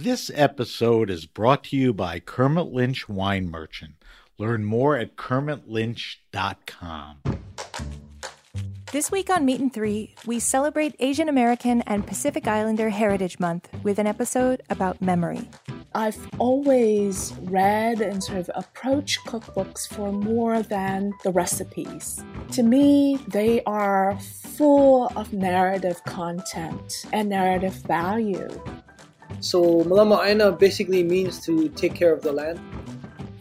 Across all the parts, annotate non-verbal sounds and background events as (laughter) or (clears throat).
This episode is brought to you by Kermit Lynch Wine Merchant. Learn more at kermitlynch.com. This week on Meat and Three, we celebrate Asian American and Pacific Islander Heritage Month with an episode about memory. I've always read and sort of approached cookbooks for more than the recipes. To me, they are full of narrative content and narrative value. So Malama Aina basically means to take care of the land.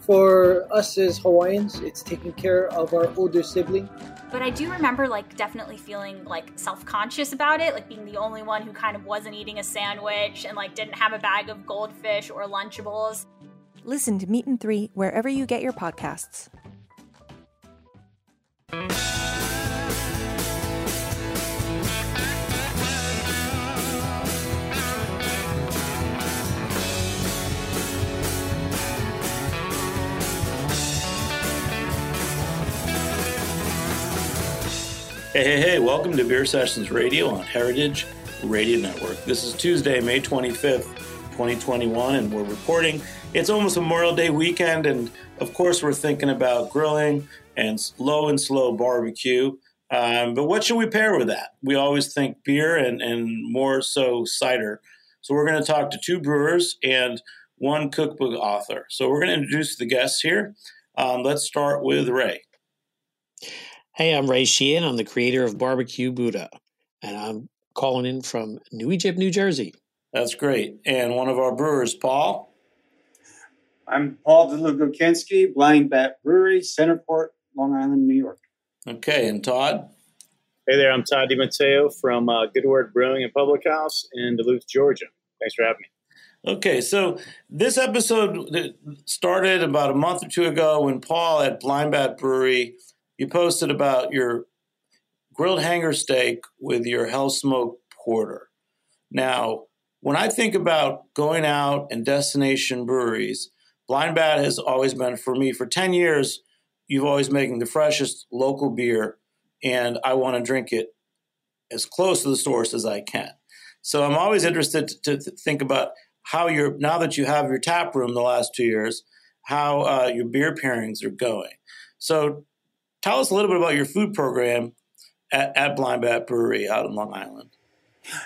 For us as Hawaiians, it's taking care of our older sibling. But I do remember like definitely feeling like self-conscious about it, like being the only one who kind of wasn't eating a sandwich and like didn't have a bag of goldfish or lunchables. Listen to Meat and Three wherever you get your podcasts. Hey, hey, hey, welcome to Beer Sessions Radio on Heritage Radio Network. This is Tuesday, May 25th, 2021, and we're reporting. It's almost Memorial Day weekend, and of course, we're thinking about grilling and low and slow barbecue. Um, but what should we pair with that? We always think beer and, and more so cider. So we're going to talk to two brewers and one cookbook author. So we're going to introduce the guests here. Um, let's start with Ray. Hey, I'm Ray Sheehan. I'm the creator of Barbecue Buddha, and I'm calling in from New Egypt, New Jersey. That's great. And one of our brewers, Paul. I'm Paul Dlugokencky, Blind Bat Brewery, Centerport, Long Island, New York. Okay, and Todd. Hey there, I'm Todd DiMatteo from uh, Good Word Brewing and Public House in Duluth, Georgia. Thanks for having me. Okay, so this episode started about a month or two ago when Paul at Blind Bat Brewery you posted about your grilled hanger steak with your hell smoke porter. Now, when I think about going out and destination breweries, Blind Bat has always been for me for 10 years. You've always making the freshest local beer, and I want to drink it as close to the source as I can. So I'm always interested to, to think about how you're now that you have your tap room the last two years, how uh, your beer pairings are going. So tell us a little bit about your food program at, at Blind Bat Brewery out in Long Island.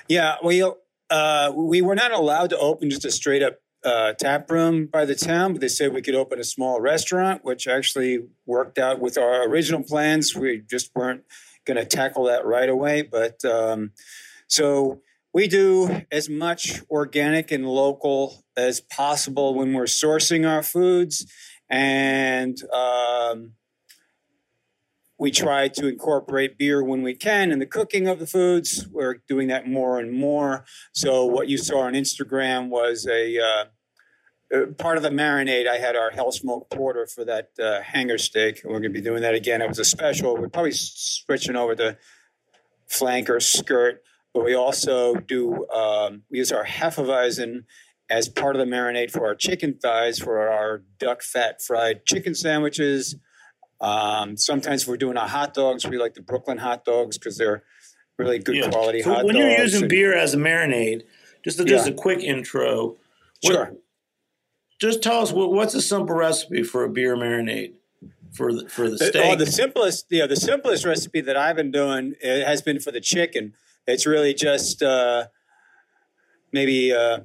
Yeah, we uh, we were not allowed to open just a straight up uh, tap room by the town, but they said we could open a small restaurant, which actually worked out with our original plans. We just weren't going to tackle that right away, but um, so we do as much organic and local as possible when we're sourcing our foods, and um, we try to incorporate beer when we can in the cooking of the foods. We're doing that more and more. So what you saw on Instagram was a uh, uh part of the marinade. I had our hell smoke porter for that uh, hanger steak. We're going to be doing that again. It was a special. We're probably switching over to flank or skirt, but we also do um, we use our hefeweizen as part of the marinade for our chicken thighs for our duck fat fried chicken sandwiches um, sometimes we're doing our hot dogs. We like the Brooklyn hot dogs because they're really good yeah. quality so hot when dogs. When you're using and, beer as a marinade, just a, just yeah. a quick intro. What, sure. Just tell us what, what's a simple recipe for a beer marinade for the, for the steak. Oh, the simplest, yeah, the simplest recipe that I've been doing it has been for the chicken. It's really just uh, maybe uh,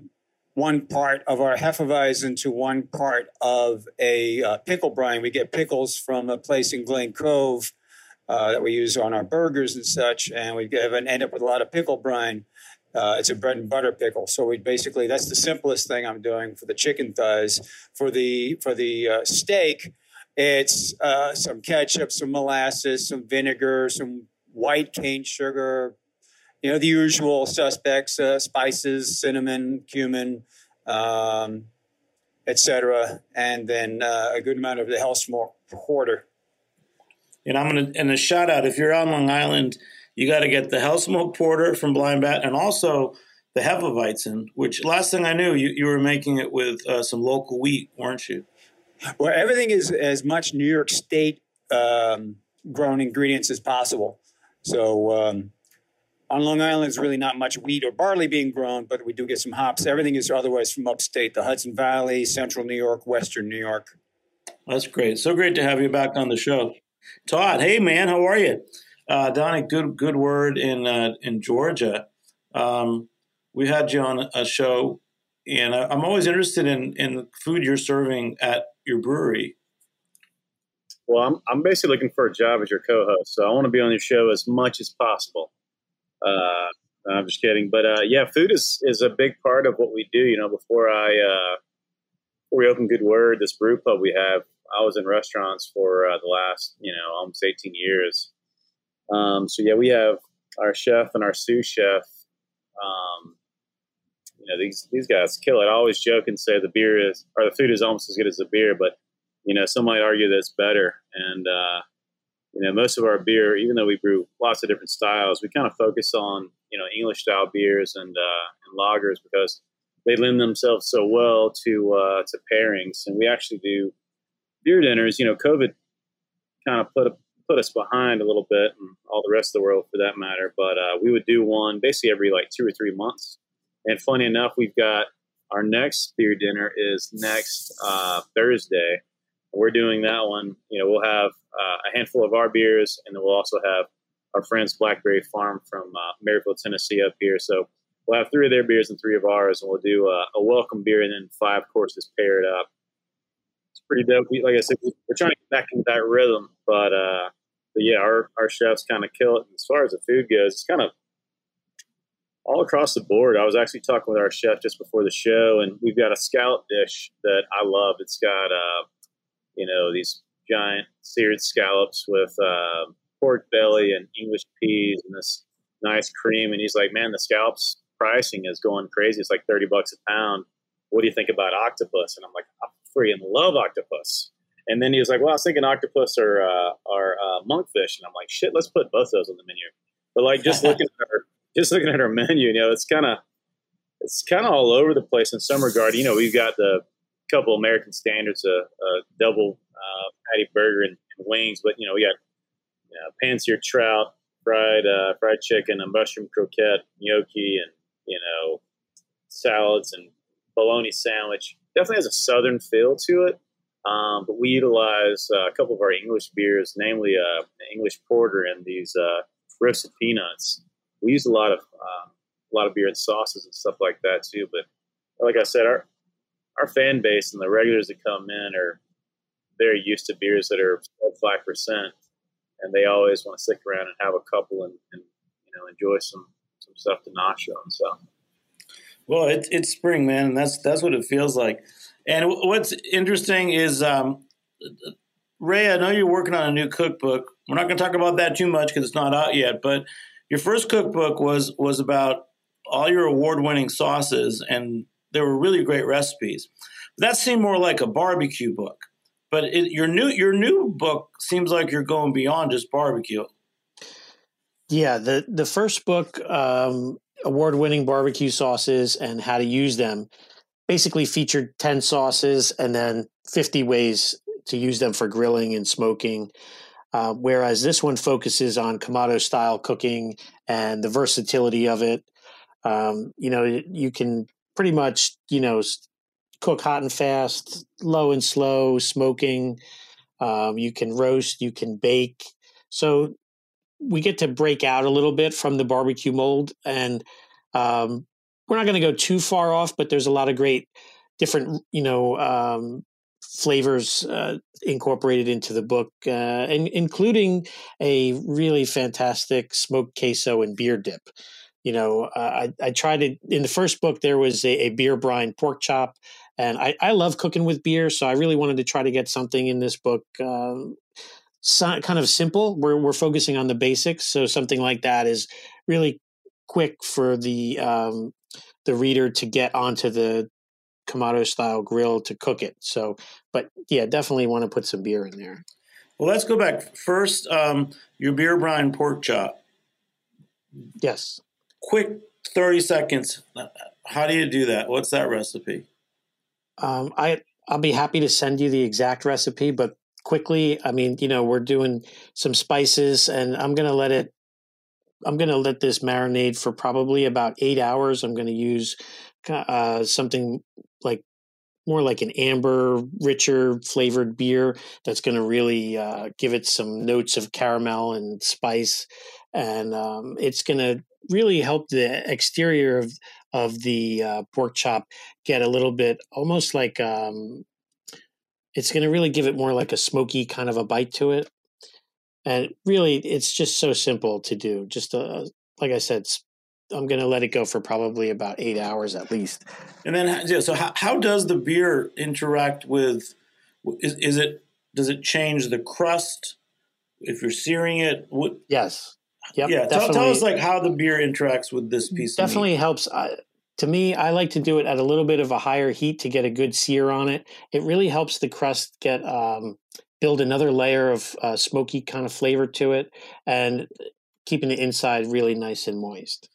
one part of our Hefeweizen to one part of a uh, pickle brine. We get pickles from a place in Glen Cove uh, that we use on our burgers and such, and we have an, end up with a lot of pickle brine. Uh, it's a bread and butter pickle. So we basically that's the simplest thing I'm doing for the chicken thighs. For the for the uh, steak, it's uh, some ketchup, some molasses, some vinegar, some white cane sugar, you know, the usual suspects, uh, spices, cinnamon, cumin, um, etc., and then uh, a good amount of the Hellsmoke porter. And I'm gonna and a shout out if you're on Long Island, you got to get the Hellsmoke Porter from Blind Bat, and also the Hefeweizen, which last thing I knew, you, you were making it with uh, some local wheat, weren't you? Well, everything is as much New York State um, grown ingredients as possible. So um, On Long Island, there's really not much wheat or barley being grown, but we do get some hops. Everything is otherwise from upstate, the Hudson Valley, central New York, western New York. That's great. So great to have you back on the show. Todd, hey man, how are you? Uh, Donnie, good good word in uh, in Georgia. Um, we had you on a show, and I, I'm always interested in in the food you're serving at your brewery. Well, I'm I'm basically looking for a job as your co-host, so I want to be on your show as much as possible. Uh, I'm just kidding, but uh, yeah, food is is a big part of what we do. You know, before I uh, before we opened Good Word, this brew pub we have, I was in restaurants for uh, the last you know almost 18 years. Um, so yeah, we have our chef and our sous chef. Um, you know, these these guys kill it. I always joke and say the beer is or the food is almost as good as the beer, but you know, some might argue that it's better. And uh, you know, most of our beer, even though we brew lots of different styles, we kind of focus on you know English style beers and uh, and lagers because they lend themselves so well to uh, to pairings. And we actually do beer dinners. You know, COVID kind of put put us behind a little bit, and all the rest of the world for that matter. But uh, we would do one basically every like two or three months. And funny enough, we've got our next beer dinner is next uh, Thursday. We're doing that one. You know, we'll have uh, a handful of our beers, and then we'll also have our friends Blackberry Farm from uh, Maryville, Tennessee, up here. So we'll have three of their beers and three of ours, and we'll do a, a welcome beer and then five courses paired up. It's pretty dope. We, like I said, we're trying to get back into that rhythm, but, uh, but yeah, our, our chefs kind of kill it. And as far as the food goes, it's kind of all across the board. I was actually talking with our chef just before the show, and we've got a scallop dish that I love. It's got, uh, you know, these giant seared scallops with uh, pork belly and English peas and this nice cream. And he's like, man, the scallops pricing is going crazy. It's like 30 bucks a pound. What do you think about octopus? And I'm like, I freaking love octopus. And then he was like, well, I was thinking octopus or, uh, or uh, monkfish. And I'm like, shit, let's put both those on the menu. But like just (laughs) looking at our, just looking at our menu, you know, it's kind of, it's kind of all over the place in some regard. You know, we've got the couple American standards, a, a double uh, patty burger and, and, wings, but you know, we got you know, pan-seared trout, fried uh, fried chicken, a mushroom croquette, gnocchi, and you know, salads and bologna sandwich. Definitely has a southern feel to it. Um, but we utilize uh, a couple of our English beers, namely uh, English porter and these uh, roasted peanuts. We use a lot of uh, a lot of beer and sauces and stuff like that too. But like I said, our our fan base and the regulars that come in are very used to beers that are five percent, and they always want to stick around and have a couple and, and you know enjoy some some stuff to nosh on. So, well, it's it's spring, man, and that's that's what it feels like. And what's interesting is, um, Ray, I know you're working on a new cookbook. We're not going to talk about that too much because it's not out yet. But your first cookbook was was about all your award winning sauces, and there were really great recipes. That seemed more like a barbecue book. But it, your new your new book seems like you're going beyond just barbecue. Yeah, the the first book, um, award winning barbecue sauces and how to use them, basically featured ten sauces and then fifty ways to use them for grilling and smoking. Uh, whereas this one focuses on Kamado style cooking and the versatility of it. Um, you know, you can pretty much, you know, cook hot and fast, low and slow, smoking. Um, you can roast, you can bake. So we get to break out a little bit from the barbecue mold. And um, we're not going to go too far off, but there's a lot of great different, you know, um, flavors uh, incorporated into the book, uh, and including a really fantastic smoked queso and beer dip. You know, uh, I, I tried it in the first book. There was a, a beer brine pork chop, and I, I love cooking with beer, so I really wanted to try to get something in this book so, kind of simple. We're we're focusing on the basics, so something like that is really quick for the um, the reader to get onto the Kamado style grill to cook it. So, but yeah, definitely want to put some beer in there. Well, let's go back first. Um, your beer brine pork chop. Yes. Quick, thirty seconds. How do you do that? What's that recipe? Um, I I'll be happy to send you the exact recipe, but quickly, I mean, you know, we're doing some spices, and I'm to let it I'm to let this marinate for probably about eight hours. I'm to use uh, something like more like an amber, richer flavored beer that's going to really uh, give it some notes of caramel and spice, and um, it's going to really help the exterior of of the uh, pork chop get a little bit almost like um, it's going to really give it more like a smoky kind of a bite to it. And really, it's just so simple to do. Just a, uh, like I said, I'm going to let it go for probably about eight hours at least. And then, yeah, so how, how does the beer interact with? Is, is it does it change the crust if you're searing it? What, yes. Yep, yeah. Tell, tell, us like how the beer interacts with this piece. Definitely helps. Uh, to me, I like to do it at a little bit of a higher heat to get a good sear on it. It really helps the crust get um, build another layer of uh, smoky kind of flavor to it, and keeping the inside really nice and moist.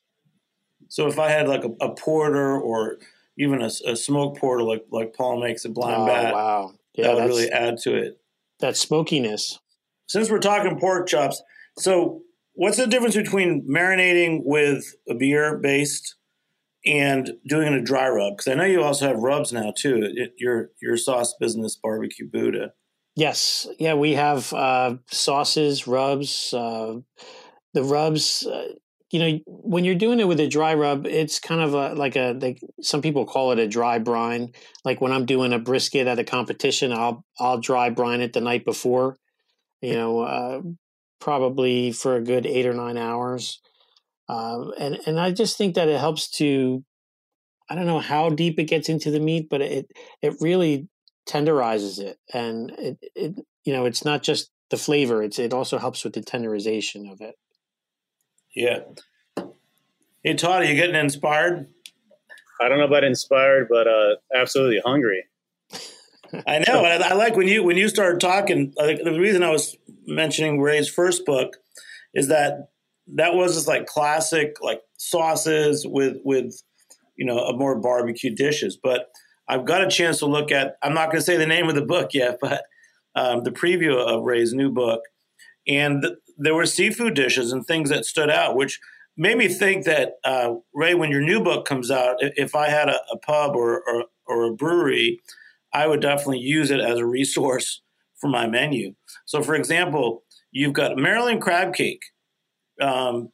So if I had like a, a porter or even a, a, smoke porter like like Paul makes at Blind oh, Bat, wow, yeah, that would really add to it. That smokiness. Since we're talking pork chops, so what's the difference between marinating with a beer based and doing a dry rub? Because I know you also have rubs now too. It, your your sauce business, Barbecue Buddha. Yes, yeah, we have uh, sauces, rubs. Uh, the rubs, uh, you know, when you're doing it with a dry rub, it's kind of a, like a like some people call it a dry brine. Like when I'm doing a brisket at a competition, I'll I'll dry brine it the night before. You know, uh, probably for a good eight or nine hours. Um, and and I just think that it helps to, I don't know how deep it gets into the meat, but it it really tenderizes it, and it, it you know it's not just the flavor; it's it also helps with the tenderization of it. Yeah. Hey Todd, are you getting inspired? I don't know about inspired, but uh, absolutely hungry. I know. I, I, like when you when you started talking. Like, the reason I was mentioning Ray's first book is that that was just like classic like sauces with with you know a more barbecue dishes. But I've got a chance to look at. I'm not going to say the name of the book yet, (laughs) but um, the preview of Ray's new book, and th- there were seafood dishes and things that stood out, which made me think that uh, Ray, when your new book comes out, if I had a, a pub or, or, or a brewery, I would definitely use it as a resource for my menu. So, for example, you've got Maryland crab cake, um,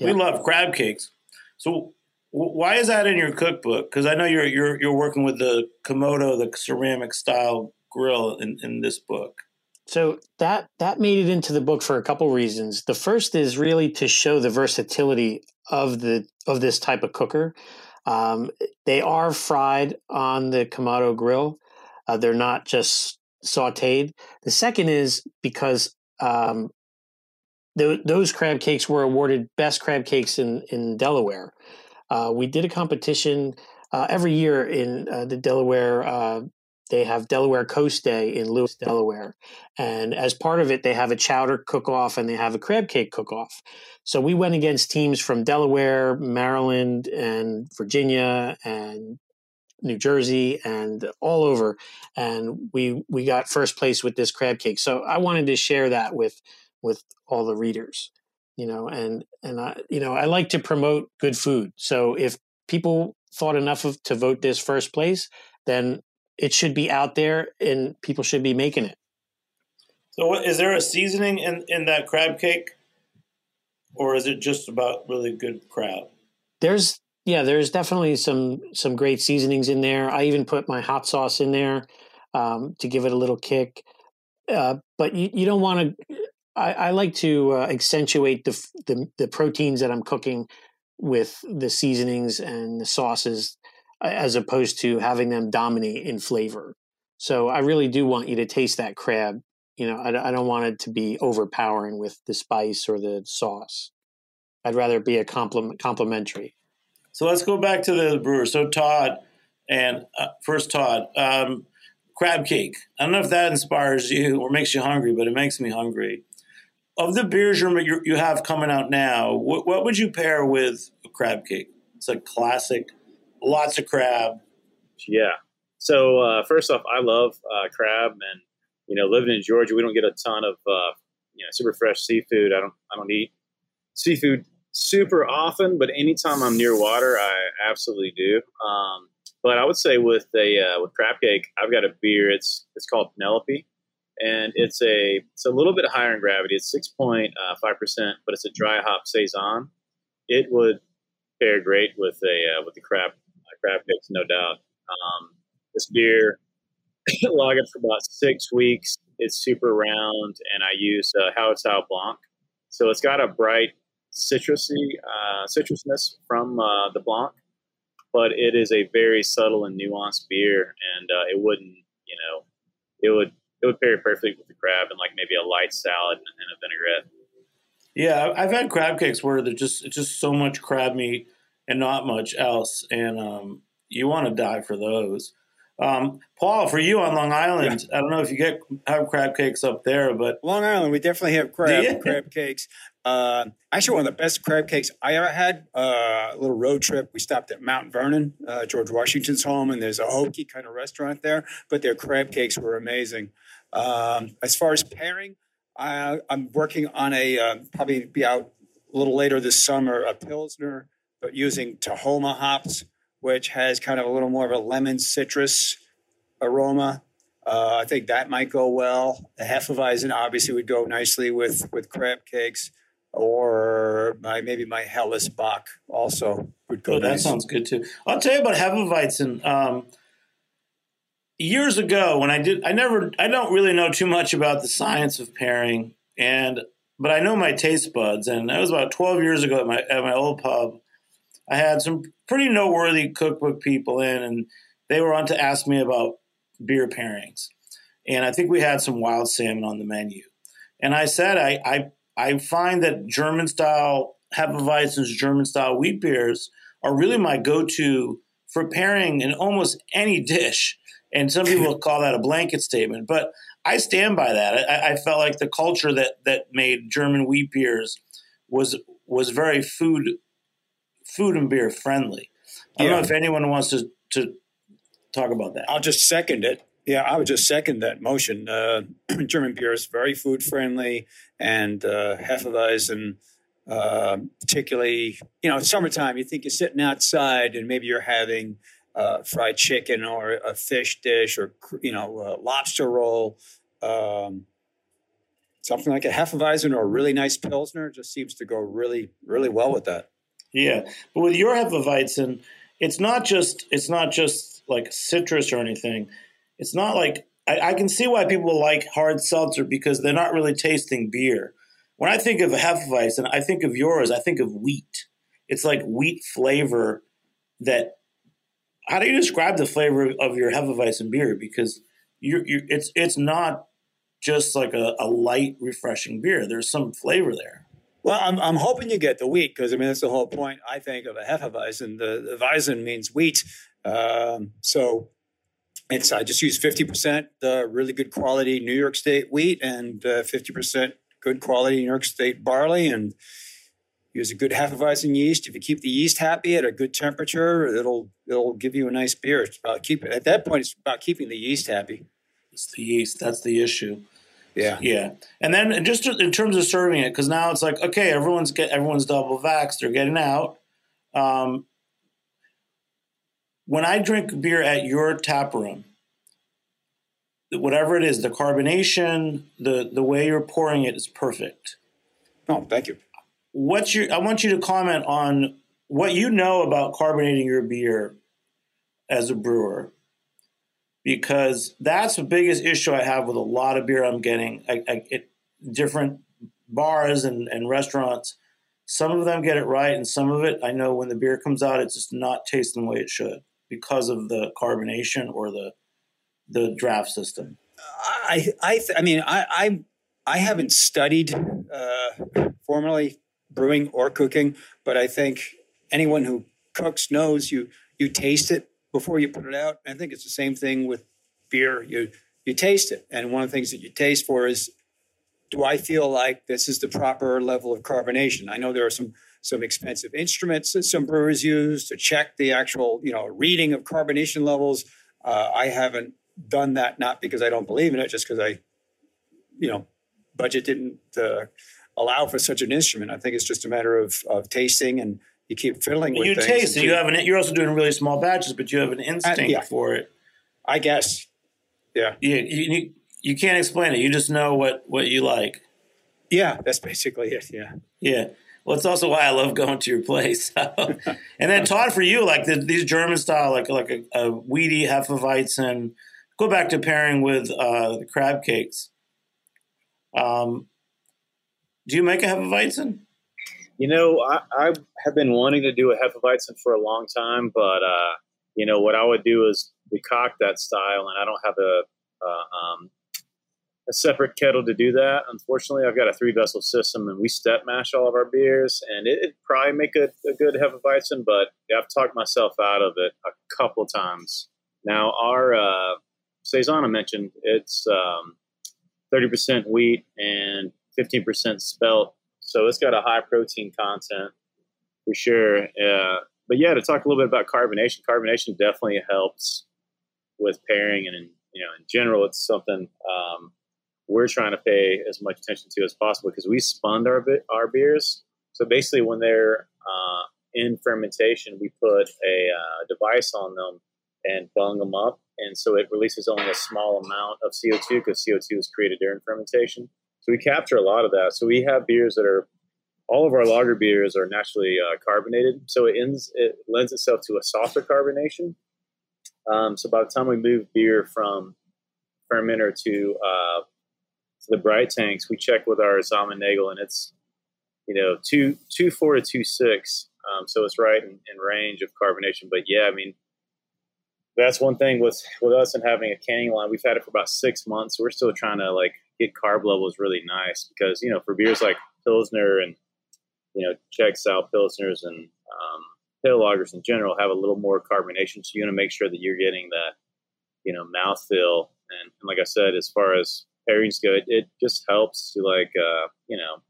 yeah. We love crab cakes. So w- why is that in your cookbook? Because I know you're you're you're working with the Kamado, the ceramic style grill in, in this book. So that that made it into the book for a couple reasons. The first is really to show the versatility of the of this type of cooker. Um, they are fried on the Kamado grill. Uh, they're not just sautéed. The second is because um, those crab cakes were awarded best crab cakes in in Delaware. Uh, we did a competition uh, every year in uh, the Delaware. Uh, they have Delaware Coast Day in Lewes, Delaware, and as part of it, they have a chowder cook-off and they have a crab cake cook-off. So we went against teams from Delaware, Maryland, and Virginia, and New Jersey and all over, and we we got first place with this crab cake. So I wanted to share that with with all the readers you know and and i you know i like to promote good food. So if people thought enough of to vote this first place then it should be out there and people should be making it. So what, is there a seasoning in in that crab cake? Or is it just about really good crab? There's yeah there's definitely some some great seasonings in there i even put my hot sauce in there um, to give it a little kick uh, but you, you don't want to I, I like to uh, accentuate the, the, the proteins that I'm cooking with the seasonings and the sauces, as opposed to having them dominate in flavor. So I really do want you to taste that crab. You know, I, I don't want it to be overpowering with the spice or the sauce. I'd rather it be a compliment complementary. So let's go back to the brewer. So Todd, and uh, first Todd, um, crab cake. I don't know if that inspires you or makes you hungry, but it makes me hungry of the beers you have coming out now, what, what would you pair with a crab cake? It's a classic, lots of crab. Yeah. So uh, first off, I love uh, crab, and you know, living in Georgia, we don't get a ton of uh, you know super fresh seafood. I don't I don't eat seafood super often, but anytime I'm near water, I absolutely do. Um, but I would say with a uh, with crab cake, I've got a beer. It's it's called Penelope, and it's a it's a little bit higher in gravity. It's six point uh, five percent, but it's a dry hop saison. It would pair great with a uh, with the crab uh, crab cakes, no doubt. Um, this beer, (coughs) log it for about six weeks. It's super round, and I use uh, Hallertau Blanc, so it's got a bright citrusy uh, citrusness from uh, the Blanc, but it is a very subtle and nuanced beer, and uh, it wouldn't, you know, it would it would pair perfectly with the crab and like maybe a light salad and, and a vinaigrette. Yeah, I've had crab cakes where there's just just so much crab meat and not much else, and um, you want to die for those. Um, Paul, for you on Long Island, yeah. I don't know if you get have crab cakes up there, but Long Island, we definitely have crab (laughs) crab cakes. Uh, actually, one of the best crab cakes I ever had. Uh, a little road trip. We stopped at Mount Vernon, uh, George Washington's home, and there's a hokey kind of restaurant there. But their crab cakes were amazing. Um, as far as pairing, I, am working on a uh, probably be out a little later this summer a pilsner, but using Tahoma hops, which has kind of a little more of a lemon citrus aroma. Uh, I think that might go well. The Hefeweizen obviously would go nicely with with crab cakes or my maybe my Helles Bock also would go. Oh, that nice. sounds good too. I'll tell you about Hefeweizen. Um, years ago, when I did, I never, I don't really know too much about the science of pairing, and but I know my taste buds. And that was about twelve years ago at my at my old pub. I had some pretty noteworthy cookbook people in, and they were on to ask me about beer pairings. And I think we had some wild salmon on the menu. And I said, I, I I find that German style Hefeweizen's German style wheat beers are really my go to for pairing in almost any dish. And some people (laughs) call that a blanket statement, but I stand by that. I, I, felt like the culture that that made German wheat beers was was very food food and beer friendly. I don't know if anyone wants to to talk about that. I'll just second it. Yeah, I would just second that motion. Uh, (clears throat) German beer is very food friendly, and uh, Hefeweizen, uh, particularly, you know, summertime, you think you're sitting outside and maybe you're having uh, fried chicken or a fish dish or, you know, a lobster roll. Um, something like a Hefeweizen or a really nice Pilsner just seems to go really, really well with that. Yeah. But with your Hefeweizen, it's not just, it's not just like citrus or anything it's not like I, I, can see why people like hard seltzer because they're not really tasting beer. When I think of Hefeweizen, I think of yours. I think of wheat. It's like wheat flavor. That how do you describe the flavor of your Hefeweizen beer? Because you're, you're it's it's not just like a, a light, refreshing beer. There's some flavor there. Well, I'm, I'm hoping you get the wheat because I mean that's the whole point. I think of a Hefeweizen. The, the Weizen means wheat, um, so it's I just use fifty percent uh, really good quality New York State wheat and uh, fifty uh, percent good quality New York State barley, and use a good Hefeweizen yeast. If you keep the yeast happy at a good temperature, it'll it'll give you a nice beer. It's about keep at that point. It's about keeping the yeast happy. It's the yeast. That's the issue. Yeah, yeah. And then just in terms of serving it, because now it's like okay, everyone's get everyone's double vaxxed. They're getting out. Um, when I drink beer at your tap room, whatever it is, the carbonation, the the way you're pouring it is perfect. Oh, thank you. What's your? I want you to comment on what you know about carbonating your beer as a brewer, because that's the biggest issue I have with a lot of beer I'm getting I, I, at different bars and, and restaurants. Some of them get it right, and some of it I know when the beer comes out, it's just not tasting the way it should because of the carbonation or the the draft system? I I th- I mean I I I haven't studied uh, formally brewing or cooking, but I think anyone who cooks knows you you taste it before you put it out. I think it's the same thing with beer. You you taste it, and one of the things that you taste for is do I feel like this is the proper level of carbonation? I know there are some some expensive instruments that some brewers use to check the actual you know reading of carbonation levels. Uh, I haven't done that not because I don't believe in it, just because I, you know, budget didn't uh, allow for such an instrument. I think it's just a matter of, of tasting and you keep fiddling with you things. taste it. until- You have an. You're also doing really small batches, but you have an instinct yeah. for it. I guess. Yeah. You, you you you can't explain it. You just know what what you like. Yeah, that's basically it. Yeah. Yeah. Well, it's also why I love going to your place. (laughs) and then Todd, for you, like the, these German style, like like a, a weedy Hefeweizen. Go back to pairing with uh, the crab cakes. Um, do you make a Hefeweizen? You know, I, I have been wanting to do a Hefeweizen for a long time, but uh, you know what I would do is decoct that style, and I don't have a uh, um, a separate kettle to do that. Unfortunately, I've got a three vessel system, and we step mash all of our beers, and it, it'd probably make a, a good Hefeweizen, but I've talked myself out of it a couple times. Now, our uh, saison I mentioned, it's um, 30% wheat and 15% spelt. So it's got a high protein content for sure. Uh, but yeah, to talk a little bit about carbonation, carbonation definitely helps with pairing, and in, you know, in general, it's something um, we're trying to pay as much attention to as possible because we spund our our beers. So basically, when they're uh, in fermentation, we put a uh, device on them and bung them up, and so it releases only a small amount of CO2 because CO2 is created during fermentation. So we capture a lot of that. So we have beers that are all of our lager beers are naturally uh, carbonated, so it ends it lends itself to a softer carbonation. Um, so by the time we move beer from fermenter to uh, to the bright tanks, we check with our Zahm-Nagel, and it's you know two two four to two six, um, so it's right in, in range of carbonation. But yeah, I mean that's one thing with with us and having a canning line. We've had it for about six months. We're still trying to like get carb levels really nice because you know for beers like Pilsner and you know Czech style Pilsners and um, pale lagers in general have a little more carbonation. So you want to make sure that you're getting that you know mouthfeel. And, and like I said, as far as pairings go, it, it just helps to like uh, you know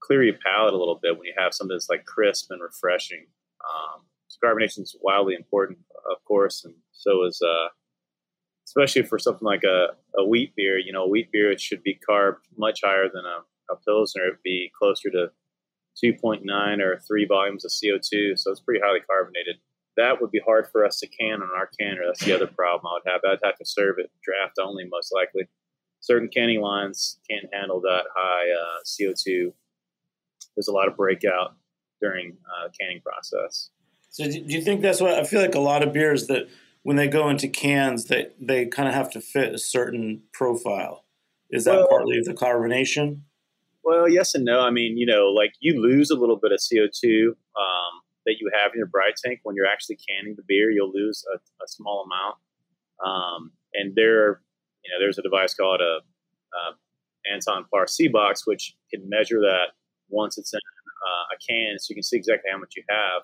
clear your palate a little bit when you have something that's like crisp and refreshing. Um, so carbonation is wildly important, of course, and so is uh, especially for something like a, a wheat beer. You know, wheat beer it should be carb much higher than a, a pilsner. It'd be closer to 2.9 or three volumes of CO2, so it's pretty highly carbonated. That would be hard for us to can on our canner. That's the other problem I would have. I'd have to serve it draft only, most likely. Certain canning lines can't handle that high uh, CO2. There's a lot of breakout during uh, canning process. So do you think that's what I feel like a lot of beers that when they go into cans, they they kind of have to fit a certain profile. Is that Well- partly the carbonation? Well, yes and no. I mean, you know, like you lose a little bit of CO2 um, that you have in your bright tank when you're actually canning the beer. You'll lose a, a small amount. Um, and there, you know, there's a device called a, a Anton Paar C box, which can measure that once it's in uh, a can, so you can see exactly how much you have.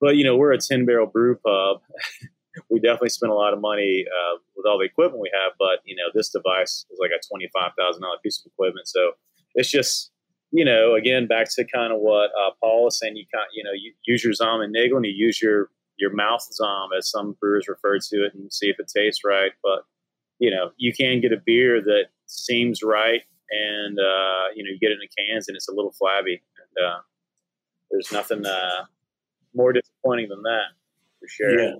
But you know, we're a 10 barrel brew pub. (laughs) we definitely spend a lot of money uh, with all the equipment we have, but you know, this device is like a twenty-five thousand dollar piece of equipment, so it's just you know, again, back to kind of what uh, Paul was saying. You kind, you know, you use your Zahm and Nagel, and you use your your mouth Zahm, as some brewers refer to it, and see if it tastes right. But you know, you can get a beer that seems right, and uh, you know, you get it in cans, and it's a little flabby. And uh, there's nothing uh, more disappointing than that, for sure. Yeah.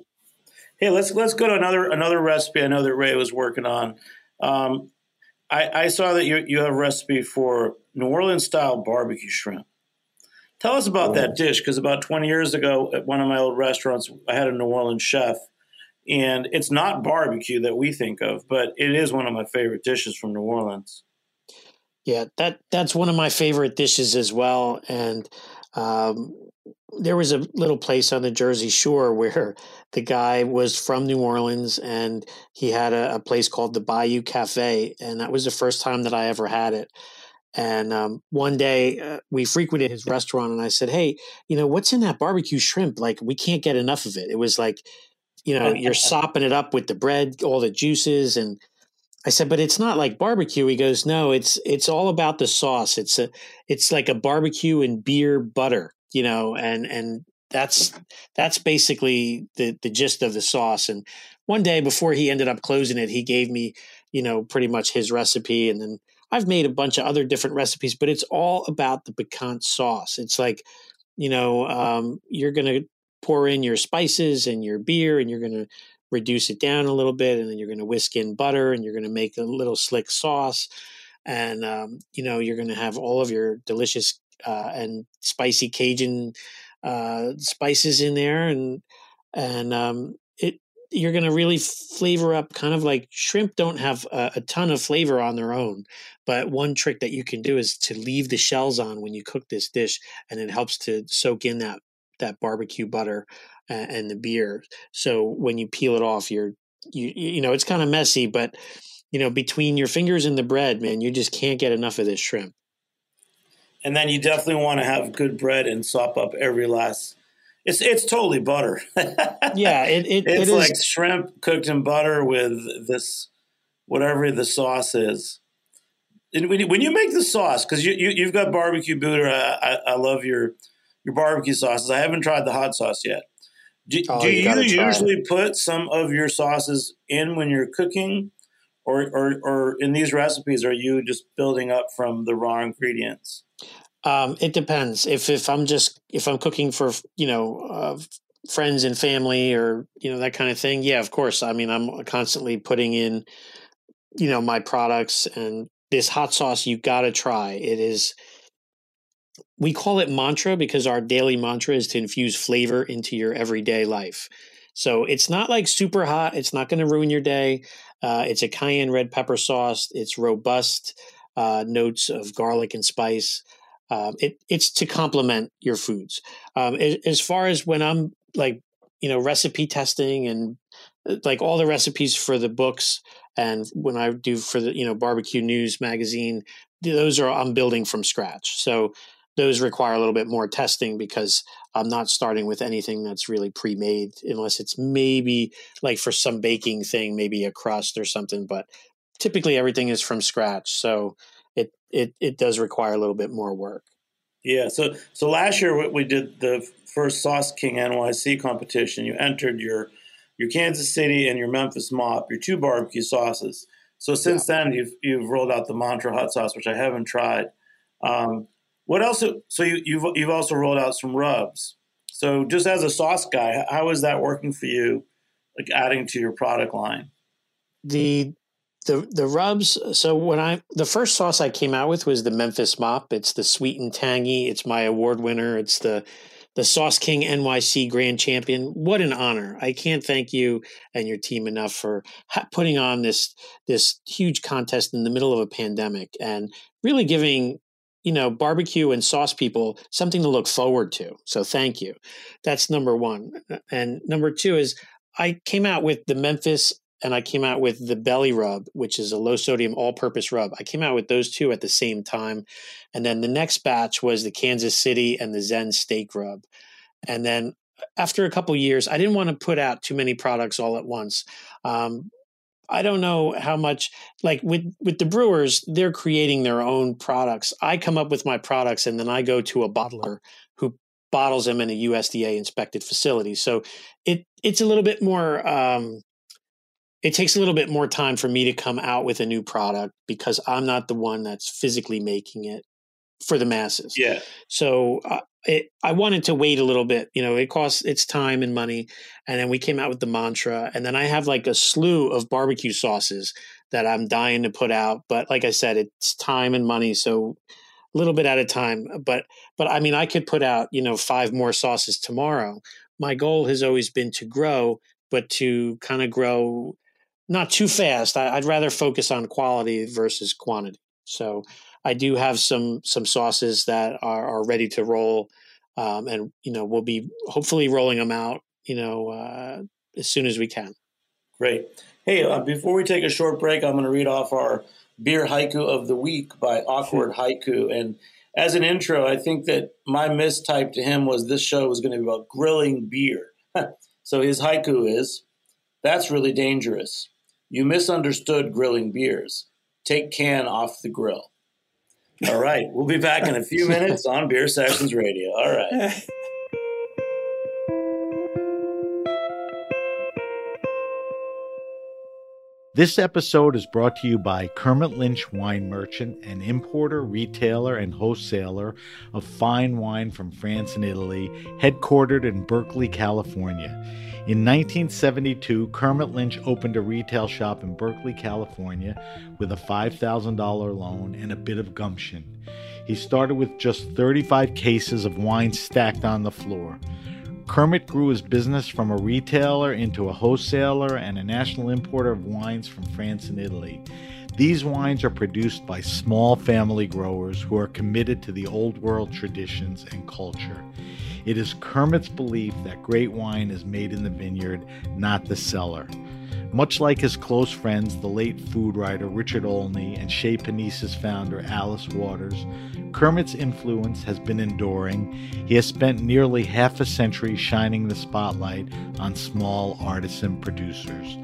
Hey, let's let's go to another another recipe. I know that Ray was working on. Um, I, I saw that you you have a recipe for New Orleans style barbecue shrimp. Tell us about that dish because about 20 years ago at one of my old restaurants, I had a New Orleans chef, and it's not barbecue that we think of, but it is one of my favorite dishes from New Orleans. Yeah, that that's one of my favorite dishes as well. And um, there was a little place on the Jersey Shore where (laughs) the guy was from New Orleans and he had a, a place called the Bayou Cafe, and that was the first time that I ever had it. And um, one day uh, we frequented his restaurant, and I said, "Hey, you know what's in that barbecue shrimp? Like we can't get enough of it." It was like, you know, you're (laughs) sopping it up with the bread, all the juices, and I said, but it's not like barbecue. He goes, no, it's it's all about the sauce. It's a it's like a barbecue and beer butter, you know, and and that's that's basically the the gist of the sauce. And one day before he ended up closing it, he gave me, you know, pretty much his recipe, and then I've made a bunch of other different recipes, but it's all about the piquant sauce. It's like, you know, um, you're to pour in your spices and your beer and you're to reduce it down a little bit and then you're to whisk in butter and you're to make a little slick sauce and um, you know you're going to have all of your delicious uh, and spicy cajun uh, spices in there and and um, it you're going to really flavor up kind of like shrimp don't have a, a, ton of flavor on their own but one trick that you can do is to leave the shells on when you cook this dish and it helps to soak in that that barbecue butter and, and the beer. So when you peel it off you're you you know it's kind of messy but you know between your fingers and the bread man you just can't get enough of this shrimp and then you definitely want to have good bread and sop up every last it's it's totally butter. (laughs) yeah, it, it it's it like is. shrimp cooked in butter with this whatever the sauce is. And when you, when you make the sauce, because you, you have got barbecue Buddha, I, I, I, love your your barbecue sauces. I haven't tried the hot sauce yet. Do, oh, do you, you usually put some of your sauces in when you're cooking, or, or or in these recipes, are you just building up from the raw ingredients? Um, it depends. If if I'm just if I'm cooking for you know uh, friends and family or you know that kind of thing, yeah, of course. I mean, I'm constantly putting in you know my products and this hot sauce. You got to try. It is. We call it mantra because our daily mantra is to infuse flavor into your everyday life. So it's not like super hot. It's not going to ruin your day. Uh, it's a cayenne red pepper sauce. It's robust uh, notes of garlic and spice. Um, it, it's to complement your foods. Um, as far as when I'm like, you know, recipe testing and uh, like all the recipes for the books, and when I do for the you know barbecue news magazine, those are I'm building from scratch. So those require a little bit more testing because I'm not starting with anything that's really pre-made unless it's maybe like for some baking thing, maybe a crust or something. But typically everything is from scratch. So it it it does require a little bit more work. Yeah. So so last year we did the first Sauce King NYC competition. You entered your your Kansas City and your Memphis Mop, your two barbecue sauces. So since yeah. then you've you've rolled out the Mantra hot sauce, which I haven't tried. Um, what else? So you, you've you've also rolled out some rubs. So just as a sauce guy, how is that working for you? Like adding to your product line? The the the rubs. So when I the first sauce I came out with was the Memphis Mop. It's the sweet and tangy. It's my award winner. It's the the Sauce King NYC Grand Champion. What an honor! I can't thank you and your team enough for ha- putting on this this huge contest in the middle of a pandemic and really giving you know barbecue and sauce people something to look forward to. So thank you. That's number one. And number two is I came out with the Memphis and I came out with the Belly Rub, which is a low sodium all purpose rub. I came out with those two at the same time. And then the next batch was the Kansas City and the Zen Steak Rub. And then after a couple years, I didn't want to put out too many products all at once. Um, I don't know how much like with with the brewers, they're creating their own products. I come up with my products and then I go to a bottler who bottles them in a USDA inspected facility. So it it's a little bit more um, it takes a little bit more time for me to come out with a new product because I'm not the one that's physically making it for the masses. Yeah. So uh, it, I wanted to wait a little bit. You know, it costs its time and money, and then we came out with the mantra, and then I have like a slew of barbecue sauces that I'm dying to put out. But like I said, it's time and money, so a little bit at a time. But but I mean, I could put out you know five more sauces tomorrow. My goal has always been to grow, but to kind of grow not too fast. I, would rather focus on quality versus quantity. So I do have some some sauces that are, are ready to roll, um, and you know we'll be hopefully rolling them out. You know uh, as soon as we can. Great. Hey, uh, before we take a short break, I'm going to read off our beer haiku of the week by Awkward (laughs) Haiku. And as an intro, I think that my mistype to him was this show was going to be about grilling beer. (laughs) so his haiku is, "That's really dangerous." You misunderstood grilling beers. Take can off the grill. All right. We'll be back in a few minutes on Beer Sessions Radio. All right. This episode is brought to you by Kermit Lynch Wine Merchant, an importer, retailer, and wholesaler of fine wine from France and Italy, headquartered in Berkeley, California. In 1972, Kermit Lynch opened a retail shop in Berkeley, California, with a $5,000 loan and a bit of gumption. He started with just 35 cases of wine stacked on the floor. Kermit grew his business from a retailer into a wholesaler and a national importer of wines from France and Italy. These wines are produced by small family growers who are committed to the old world traditions and culture. It is Kermit's belief that great wine is made in the vineyard, not the cellar. Much like his close friends, the late food writer Richard Olney and Chez Panisse founder Alice Waters, Kermit's influence has been enduring. He has spent nearly half a century shining the spotlight on small artisan producers.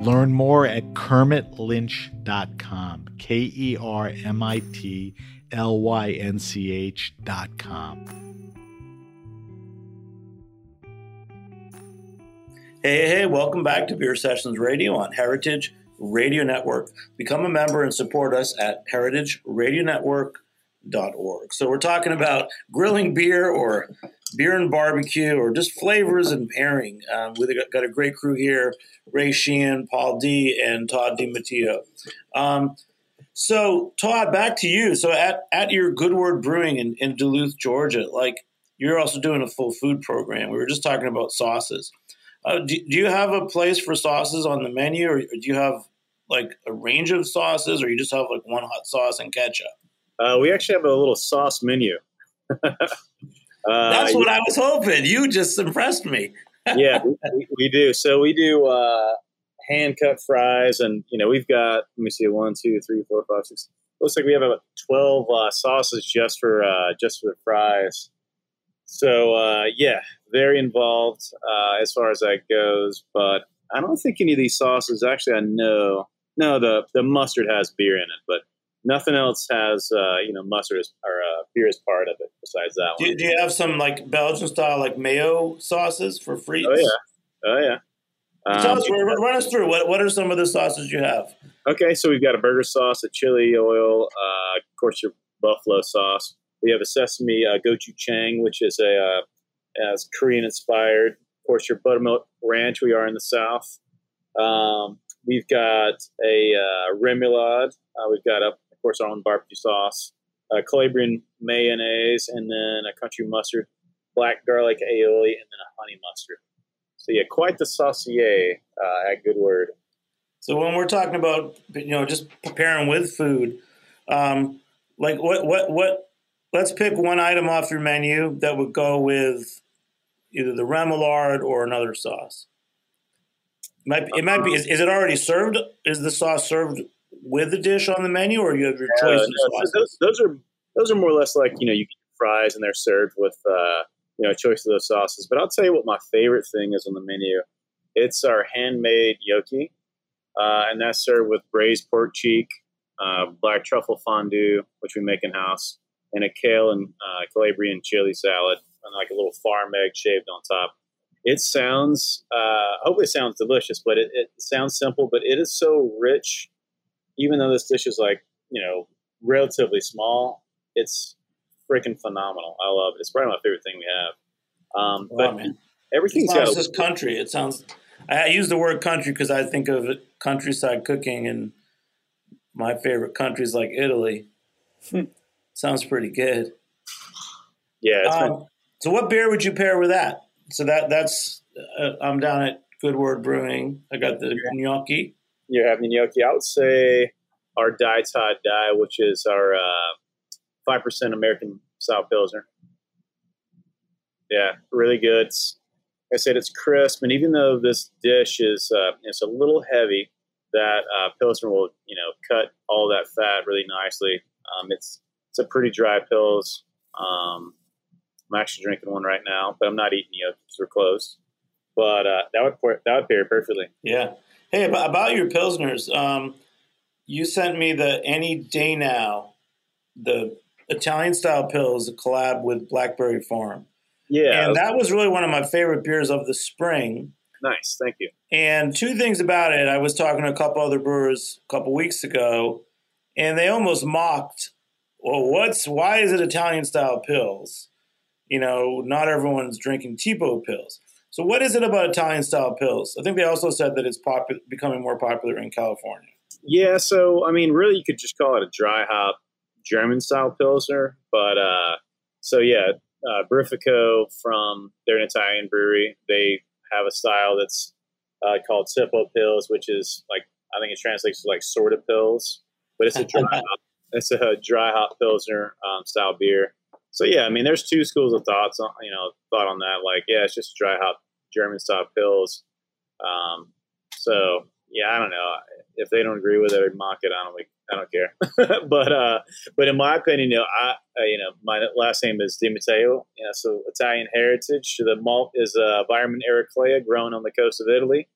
Learn more at kermitlynch.com. K E R M I T L Y N C H.com. Hey, hey, welcome back to Beer Sessions Radio on Heritage Radio Network. Become a member and support us at heritageradionetwork.org. So, we're talking about grilling beer or beer and barbecue or just flavors and pairing. Um, we've got a great crew here Ray Sheehan, Paul D, and Todd DiMatteo. Um, so, Todd, back to you. So, at, at your Good Word Brewing in, in Duluth, Georgia, like you're also doing a full food program. We were just talking about sauces. Uh, do, do you have a place for sauces on the menu, or do you have like a range of sauces, or you just have like one hot sauce and ketchup? Uh, we actually have a little sauce menu. (laughs) uh, That's what I was hoping. You just impressed me. (laughs) yeah, we, we, do. So we do uh, hand cut fries, and you know we've got. Let me see, one, two, three, four, five, six. Looks like we have about twelve uh, sauces just for uh, just for the fries. So uh, yeah, very involved uh, as far as that goes. But I don't think any of these sauces actually. I know no the the mustard has beer in it, but nothing else has uh, you know mustard as, or uh, beer is part of it. Besides that do, one, do you have some like Belgian style like mayo sauces for free? Oh yeah, oh yeah. Um, Tell us, run us through what what are some of the sauces you have? Okay, so we've got a burger sauce, a chili oil, uh, of course your buffalo sauce. We have a sesame uh, gochujang, which is a uh, as Korean inspired. Of course, your buttermilk ranch. We are in the South. Um, we've got a uh, remoulade. Uh, we've got, a, of course, our own barbecue sauce, uh, Calabrian mayonnaise, and then a country mustard, black garlic aioli, and then a honey mustard. So yeah, quite the saucier uh, at Good Word. So when we're talking about you know just preparing with food, um, like what what what? Let's pick one item off your menu that would go with either the remoulade or another sauce. It might, it might be. Is, is, it already served? Is the sauce served with the dish on the menu, or you have your choice? Uh, no, those, those, are those are more or less like you know you get fries and they're served with uh, you know a choice of those sauces. But I'll tell you what my favorite thing is on the menu. It's our handmade gnocchi, uh, and that's served with braised pork cheek, uh, black truffle fondue, which we make in house, and a kale and uh, Calabrian chili salad and like a little farm egg shaved on top. It sounds, uh, hopefully, it sounds delicious, but it, it sounds simple, but it is so rich. Even though this dish is like, you know, relatively small, it's freaking phenomenal. I love it. It's probably my favorite thing we have. Um, wow, but man. everything's got just country. It sounds. I use the word country because I think of countryside cooking, and my favorite countries like Italy. sounds pretty good. Yeah, um, so what beer would you pair with that? So that that's uh, I'm down at Good Word Brewing. I got the gnocchi. You're having gnocchi. I would say our Die Todd Die, which is our uh, five uh, percent American style pilsner. Yeah, really good. It's, like I said it's crisp, and even though this dish is uh, it's a little heavy, that uh, pilsner will you know cut all that fat really nicely. Um, it's it's a pretty dry pils. Um, I'm actually drinking one right now, but I'm not eating yet because we're close. But uh, that would that would pair perfectly. Yeah. Hey, about, about your pilsners, um, you sent me the Any Day Now, the Italian style pils, a collab with Blackberry Farm. Yeah, and that was really one of my favorite beers of the spring. Nice, thank you. And two things about it. I was talking to a couple other brewers a couple weeks ago, and they almost mocked. Well, what's why is it Italian style pils? You know, not everyone's drinking Tipopils. So, what is it about Italian style pills? I think they also said that it's popu- becoming more popular in California. Yeah, so I mean, really, you could just call it a dry hop German style pilsner. But uh, so yeah, uh, Brewfico from they're an Italian brewery. They have a style that's uh, called Sippo Pills, which is like I think it translates to like sort of pills, but it's a (laughs) dry hop. It's a dry hop pilsner um, style beer. So yeah, I mean, there's two schools of thoughts on you know thought on that. Like, yeah, it's just dry hop German style pils. Um, so yeah, I don't know if they don't agree with it or mock it. I don't I don't care. (laughs) but uh, but in my opinion, you know, I uh, you know my last name is Di Matteo. You know, so Italian heritage. The malt is a uh, Weyermann Eraclea, grown on the coast of Italy.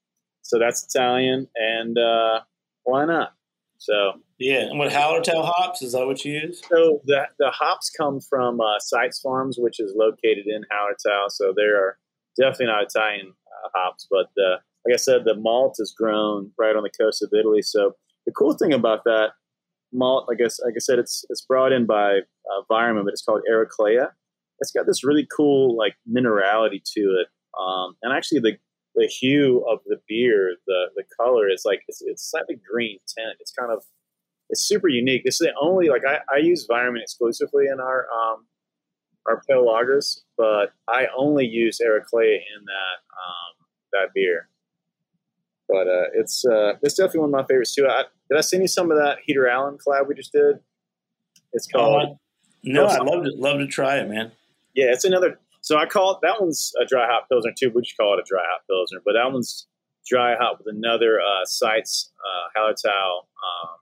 So that's Italian, and uh, why not? So yeah, and what Hallertau hops is that what you use? So the the hops come from uh, Seitz Farms, which is located in Hallertau. So they are definitely not Italian uh, hops, but uh, like I said, the malt is grown right on the coast of Italy. So the cool thing about that malt, I guess, like I said, it's it's brought in by uh, Weyermann, but it's called Eraclea. It's got this really cool like minerality to it, um, and actually the the hue of the beer, the the color is like it's, it's slightly green tint. It's kind of it's super unique. This is the only like I, I use Weyermann exclusively in our um, our pale lagers, but I only use Eraclea in that um, that beer. But uh, it's uh, it's definitely one of my favorites too. I, did I send you some of that Heater Allen collab we just did? It's oh, called. Oh, no, I'd love to love to try it, man. Yeah, it's another. So I call it that one's a dry hop pilsner too. We just call it a dry hop pilsner, but that one's dry hop with another uh, Seitz uh, Hallertau um,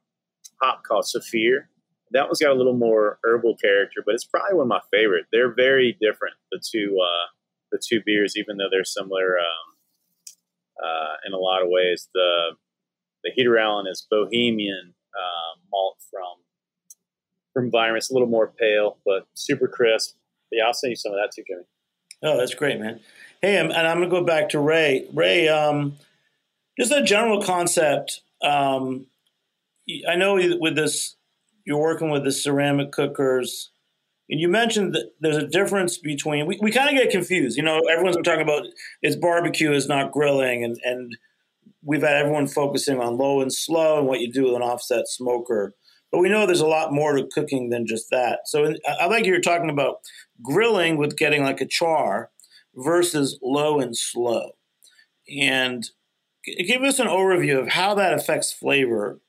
hop called Saphir. That one's got a little more herbal character, but it's probably one of my favorite. They're very different, the two uh, the two beers, even though they're similar um, uh, in a lot of ways. The the Heater Allen is Bohemian uh, malt from from Virus, a little more pale, but super crisp. Yeah, I'll send you some of that too, Jimmy. Oh, that's great, man. Hey, and I'm going to go back to Ray. Ray, um, just a general concept. Um, I know with this, you're working with the ceramic cookers. And you mentioned that there's a difference between we, we kind of get confused. You know, everyone's been talking about it's barbecue is not grilling, and and we've had everyone focusing on low and slow and what you do with an offset smoker. But we know there's a lot more to cooking than just that. So I like you're talking about grilling with getting like a char versus low and slow. And give us an overview of how that affects flavor.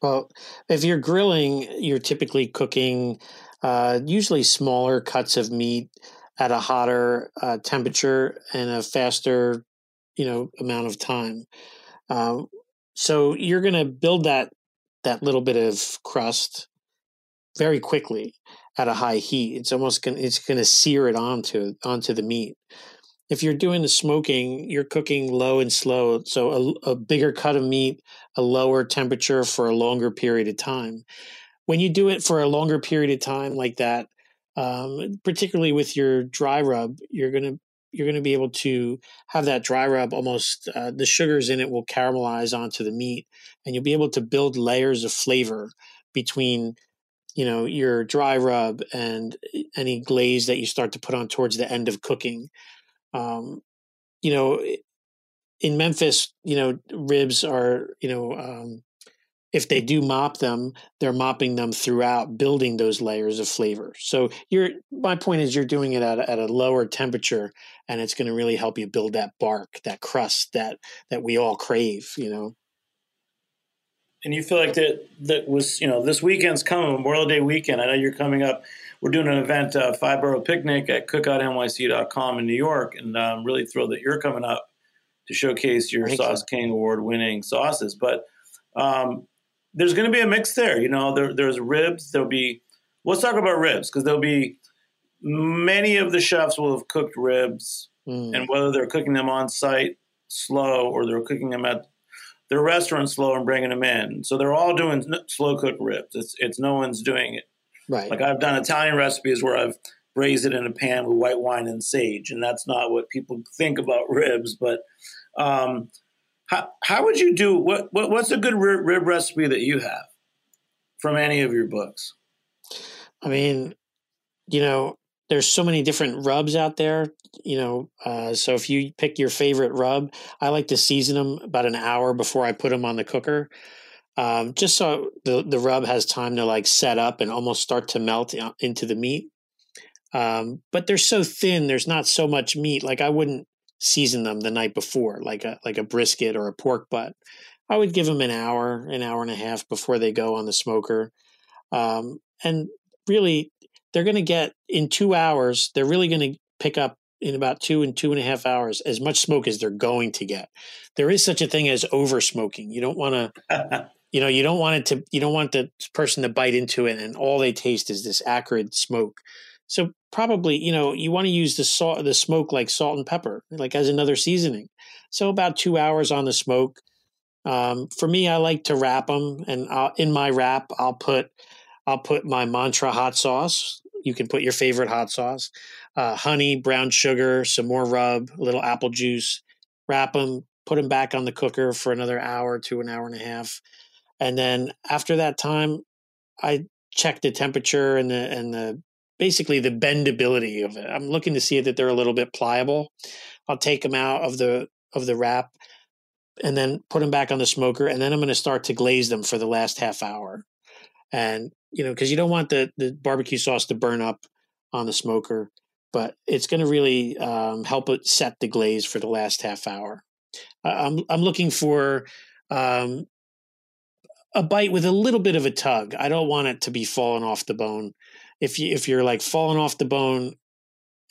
Well, if you're grilling, you're typically cooking uh, usually smaller cuts of meat at a hotter uh, temperature and a faster, you know, amount of time. Um, so you're going to build that that little bit of crust very quickly at a high heat. It's almost going it's going to sear it onto onto the meat. If you're doing the smoking, you're cooking low and slow, so a, a bigger cut of meat, a lower temperature for a longer period of time when you do it for a longer period of time like that, um, particularly with your dry rub, you're gonna you're gonna be able to have that dry rub almost uh, the sugars in it will caramelize onto the meat, and you'll be able to build layers of flavor between you know your dry rub and any glaze that you start to put on towards the end of cooking. Um, you know, in Memphis, you know ribs are you know um, if they do mop them, they're mopping them throughout, building those layers of flavor. So you're my point is you're doing it at a, at a lower temperature, and it's going to really help you build that bark, that crust that that we all crave. You know. And you feel like that that was you know this weekend's coming Memorial Day weekend. I know you're coming up. We're doing an event, uh, Five Borough Picnic at cookoutnyc.com in New York, and I'm really thrilled that you're coming up to showcase your Thank Sauce you. King award winning sauces. But um, there's going to be a mix there. You know, there, there's ribs. There'll be. Let's talk about ribs because there'll be many of the chefs will have cooked ribs, mm. and whether they're cooking them on site slow or they're cooking them at their restaurant slow and bringing them in. So they're all doing slow cooked ribs. It's it's no one's doing it. Right. Like I've done Italian recipes where I've braised it in a pan with white wine and sage, and that's not what people think about ribs. But um, how how would you do what, what what's a good rib, rib recipe that you have from any of your books? I mean, you know, there's so many different rubs out there, you know. Uh, so if you pick your favorite rub, I like to season them about an hour before I put them on the cooker, um, just so the the rub has time to like set up and almost start to melt into the meat. Um, but they're so thin, there's not so much meat. Like I wouldn't season them the night before, like a like a brisket or a pork butt. I would give them an hour, an hour and a half before they go on the smoker. Um, and really, they're going to get in two hours. They're really going to pick up in about two and two and a half hours as much smoke as they're going to get. There is such a thing as over smoking. You don't want to. (laughs) you know you don't want it to you don't want the person to bite into it and all they taste is this acrid smoke so probably, you know, you want to use the salt, the smoke like salt and pepper, like as another seasoning. So about two hours on the smoke. Um, for me, I like to wrap them, and I'll, in my wrap, I'll put I'll put my mantra hot sauce. You can put your favorite hot sauce, uh, honey, brown sugar, some more rub, a little apple juice. Wrap them, put them back on the cooker for another hour to an hour and a half, and then after that time, I check the temperature and the and the basically the bendability of it. I'm looking to see that they're a little bit pliable. I'll take them out of the of the wrap and then put them back on the smoker and then I'm going to start to glaze them for the last half hour. And you know, cuz you don't want the the barbecue sauce to burn up on the smoker, but it's going to really um, help it set the glaze for the last half hour. I'm I'm looking for um, a bite with a little bit of a tug. I don't want it to be falling off the bone if you if you're like falling off the bone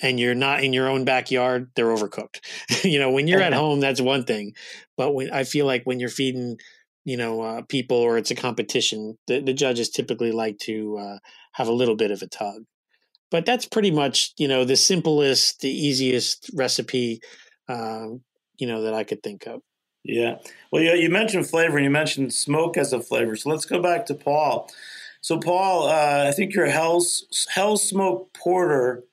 and you're not in your own backyard, they're overcooked. (laughs) you know, when you're at home, that's one thing. But when I feel like when you're feeding, you know, uh, people or it's a competition, the, the judges typically like to uh, have a little bit of a tug. But that's pretty much, you know, the simplest, the easiest recipe, uh, you know, that I could think of. Yeah. Well, you, you mentioned flavor and you mentioned smoke as a flavor. So let's go back to Paul. So, Paul, uh, I think your Hell's, Hellsmoke Porter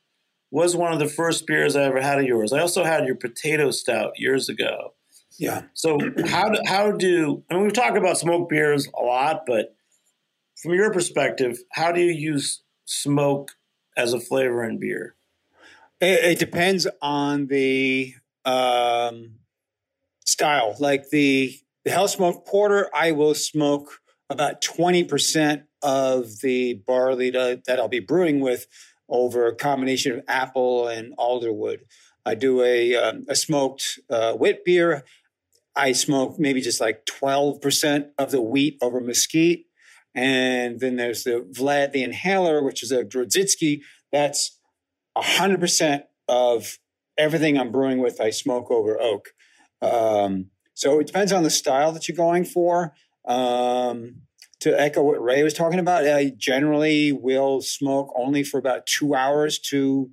was one of the first beers I ever had of yours. I also had your potato stout years ago. Yeah. So, (clears throat) how do, how do, I mean, we've talked about smoke beers a lot, but from your perspective, how do you use smoke as a flavor in beer? It, it depends on the um, style. Like the, the Hellsmoke Porter, I will smoke about 20% of the barley to, that I'll be brewing with over a combination of apple and alderwood. I do a, um, a smoked uh, wit beer. I smoke maybe just like 12% of the wheat over mesquite. And then there's the Vlad the Inhaler, which is a Grodziskie. That's 100% of everything I'm brewing with, I smoke over oak. Um, so it depends on the style that you're going for. Um, to echo what Ray was talking about, I generally will smoke only for about two hours to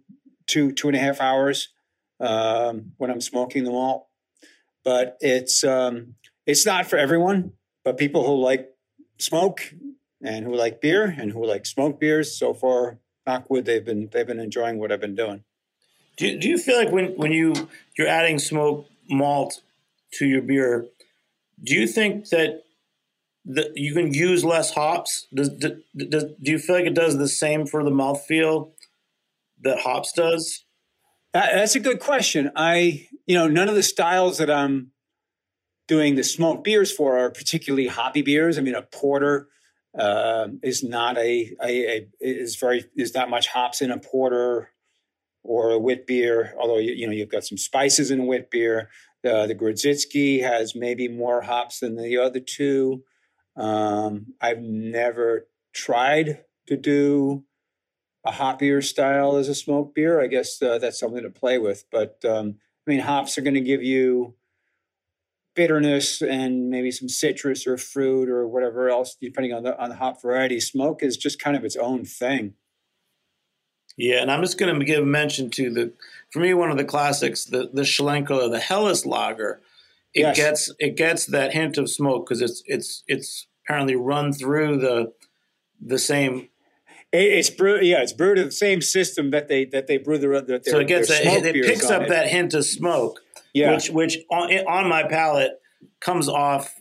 two two and a half hours um, when I'm smoking the malt. But it's um, it's not for everyone. But people who like smoke and who like beer and who like smoke beers, so far, knockwood, they've been they've been enjoying what I've been doing. Do, do you feel like when, when you you're adding smoke malt to your beer, do you think that that you can use less hops? Does, do, do you feel like it does the same for the mouthfeel that hops does? That's a good question. I, you know, none of the styles that I'm doing the smoked beers for are particularly hoppy beers. I mean, a porter uh, is not a, a, a, is very is not much hops in a porter or a wit beer. Although you, you know you've got some spices in a wit beer. The the Grodziskie has maybe more hops than the other two. Um, I've never tried to do a hoppier style as a smoked beer. I guess uh, that's something to play with. But um, I mean, hops are going to give you bitterness and maybe some citrus or fruit or whatever else, depending on the on the hop variety. Smoke is just kind of its own thing. Yeah, and I'm just going to give mention to the, for me, one of the classics, the the Schlenkerla, the Helles Lager it yes. gets it gets that hint of smoke because it's it's it's apparently run through the the same it's brewed. Yeah, it's brewed in the same system that they that they brew their. their so it gets a, it picks up it. that hint of smoke. Yeah. which which on, on my palate comes off.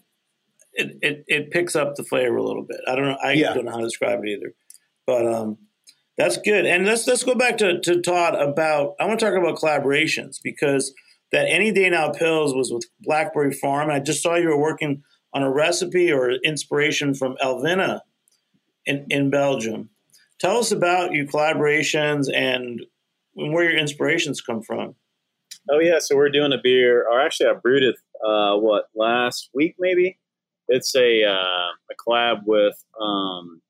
It, it it picks up the flavor a little bit. I don't know. I yeah. don't know how to describe it either, but um, that's good. And let's let's go back to to Todd about. I want to talk about collaborations because that any day now pils was with Blackberry Farm. I just saw you were working on a recipe or inspiration from Elvina in, in Belgium. Tell us about your collaborations and where your inspirations come from. Oh yeah, so we're doing a beer, or actually I brewed it uh, what last week maybe. It's a uh, a collab with um,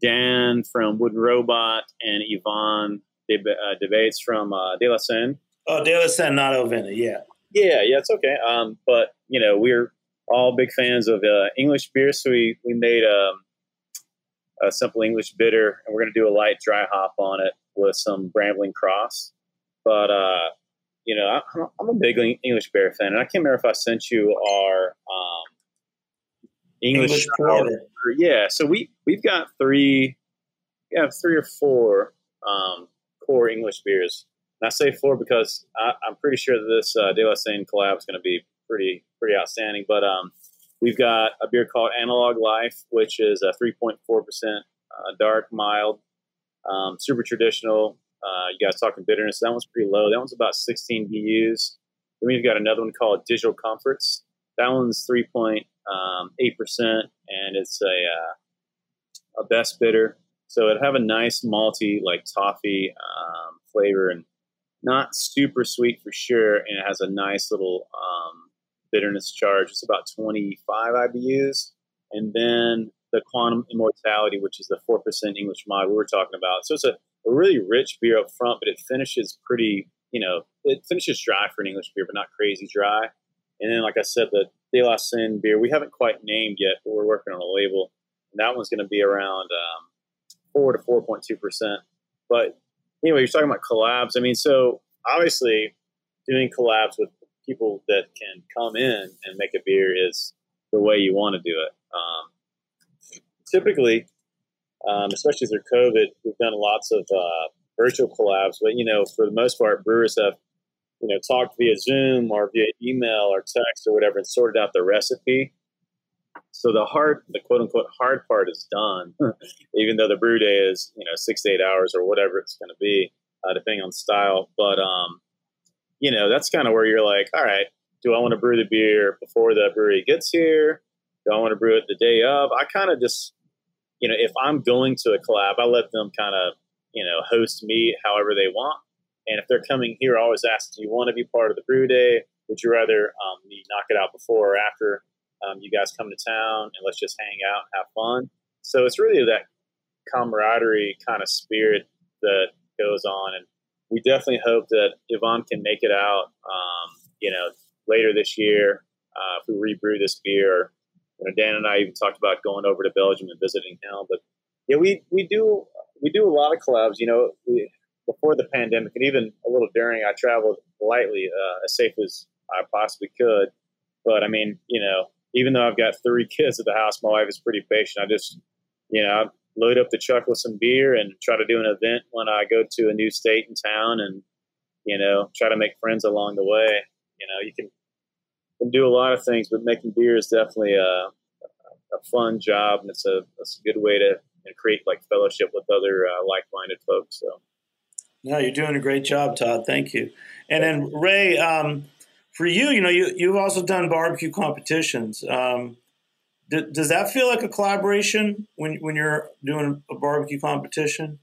Dan from Wooden Robot and Yvan uh, De Baets from uh, De La Senne. Oh, De La not Elvina, yeah. Yeah, yeah, it's okay. Um, but you know, we're all big fans of uh, English beer, so we we made um, a simple English bitter, and we're going to do a light dry hop on it with some Brambling Cross. But uh, you know, I, I'm a big English beer fan, and I can't remember if I sent you our um, English, English Yeah, so we we've got three, have three or four um, core English beers. And I say four because I, am pretty sure that this uh, De La Senne collab is going to be pretty pretty outstanding. But um, we've got a beer called Analog Life, which is a 3.4 percent uh, dark, mild, um, super traditional. Uh, you guys talking bitterness? That one's pretty low. That one's about 16 BUs. Then we've got another one called Digital Comforts. That one's 3.8 um, percent, and it's a uh, a best bitter. So it have a nice malty, like toffee um, flavor, and not super sweet for sure. And it has a nice little um, bitterness charge. It's about 25 IBUs. And then the quantum immortality, which is the 4% English mod we were talking about. So it's a, a really rich beer up front, but it finishes pretty, you know, it finishes dry for an English beer, but not crazy dry. And then, like I said, the De La Senne beer, we haven't quite named yet, but we're working on a label. And that one's going to be around um, 4 to 4.2%. But anyway, you're talking about collabs. I mean, so obviously doing collabs with people that can come in and make a beer is the way you want to do it. Um, typically, um, especially through COVID, we've done lots of uh, virtual collabs, but you know, for the most part, brewers have you know talked via Zoom or via email or text or whatever and sorted out the recipe. So the hard, the quote unquote hard part is done, even though the brew day is you know six to eight hours or whatever it's going to be, uh, depending on style. But um, you know, that's kind of where you're like, all right, do I want to brew the beer before the brewery gets here? Do I want to brew it the day of? I kind of just, you know, if I'm going to a collab, I let them kind of, you know, host me however they want. And if they're coming here, I always ask, do you want to be part of the brew day? Would you rather um, me knock it out before or after um, you guys come to town and let's just hang out and have fun? So it's really that camaraderie kind of spirit that goes on. And we definitely hope that Yvan can make it out, um, you know, later this year uh, if we rebrew this beer. You know, Dan and I even talked about going over to Belgium and visiting him. But yeah, we we do we do a lot of collabs. You know, we, before the pandemic and even a little during, I traveled lightly, uh, as safe as I possibly could. But I mean, you know, even though I've got three kids at the house, my wife is pretty patient. I just, you know, load up the truck with some beer and try to do an event when I go to a new state and town and, you know, try to make friends along the way. You know, you can, can do a lot of things, but making beer is definitely a, a fun job and it's a, it's a good way to know, create like fellowship with other uh, like-minded folks. So. No, you're doing a great job, Todd. Thank you. And then Ray, um, for you, you know, you, you've also done barbecue competitions. Um, does that feel like a collaboration when when you're doing a barbecue competition?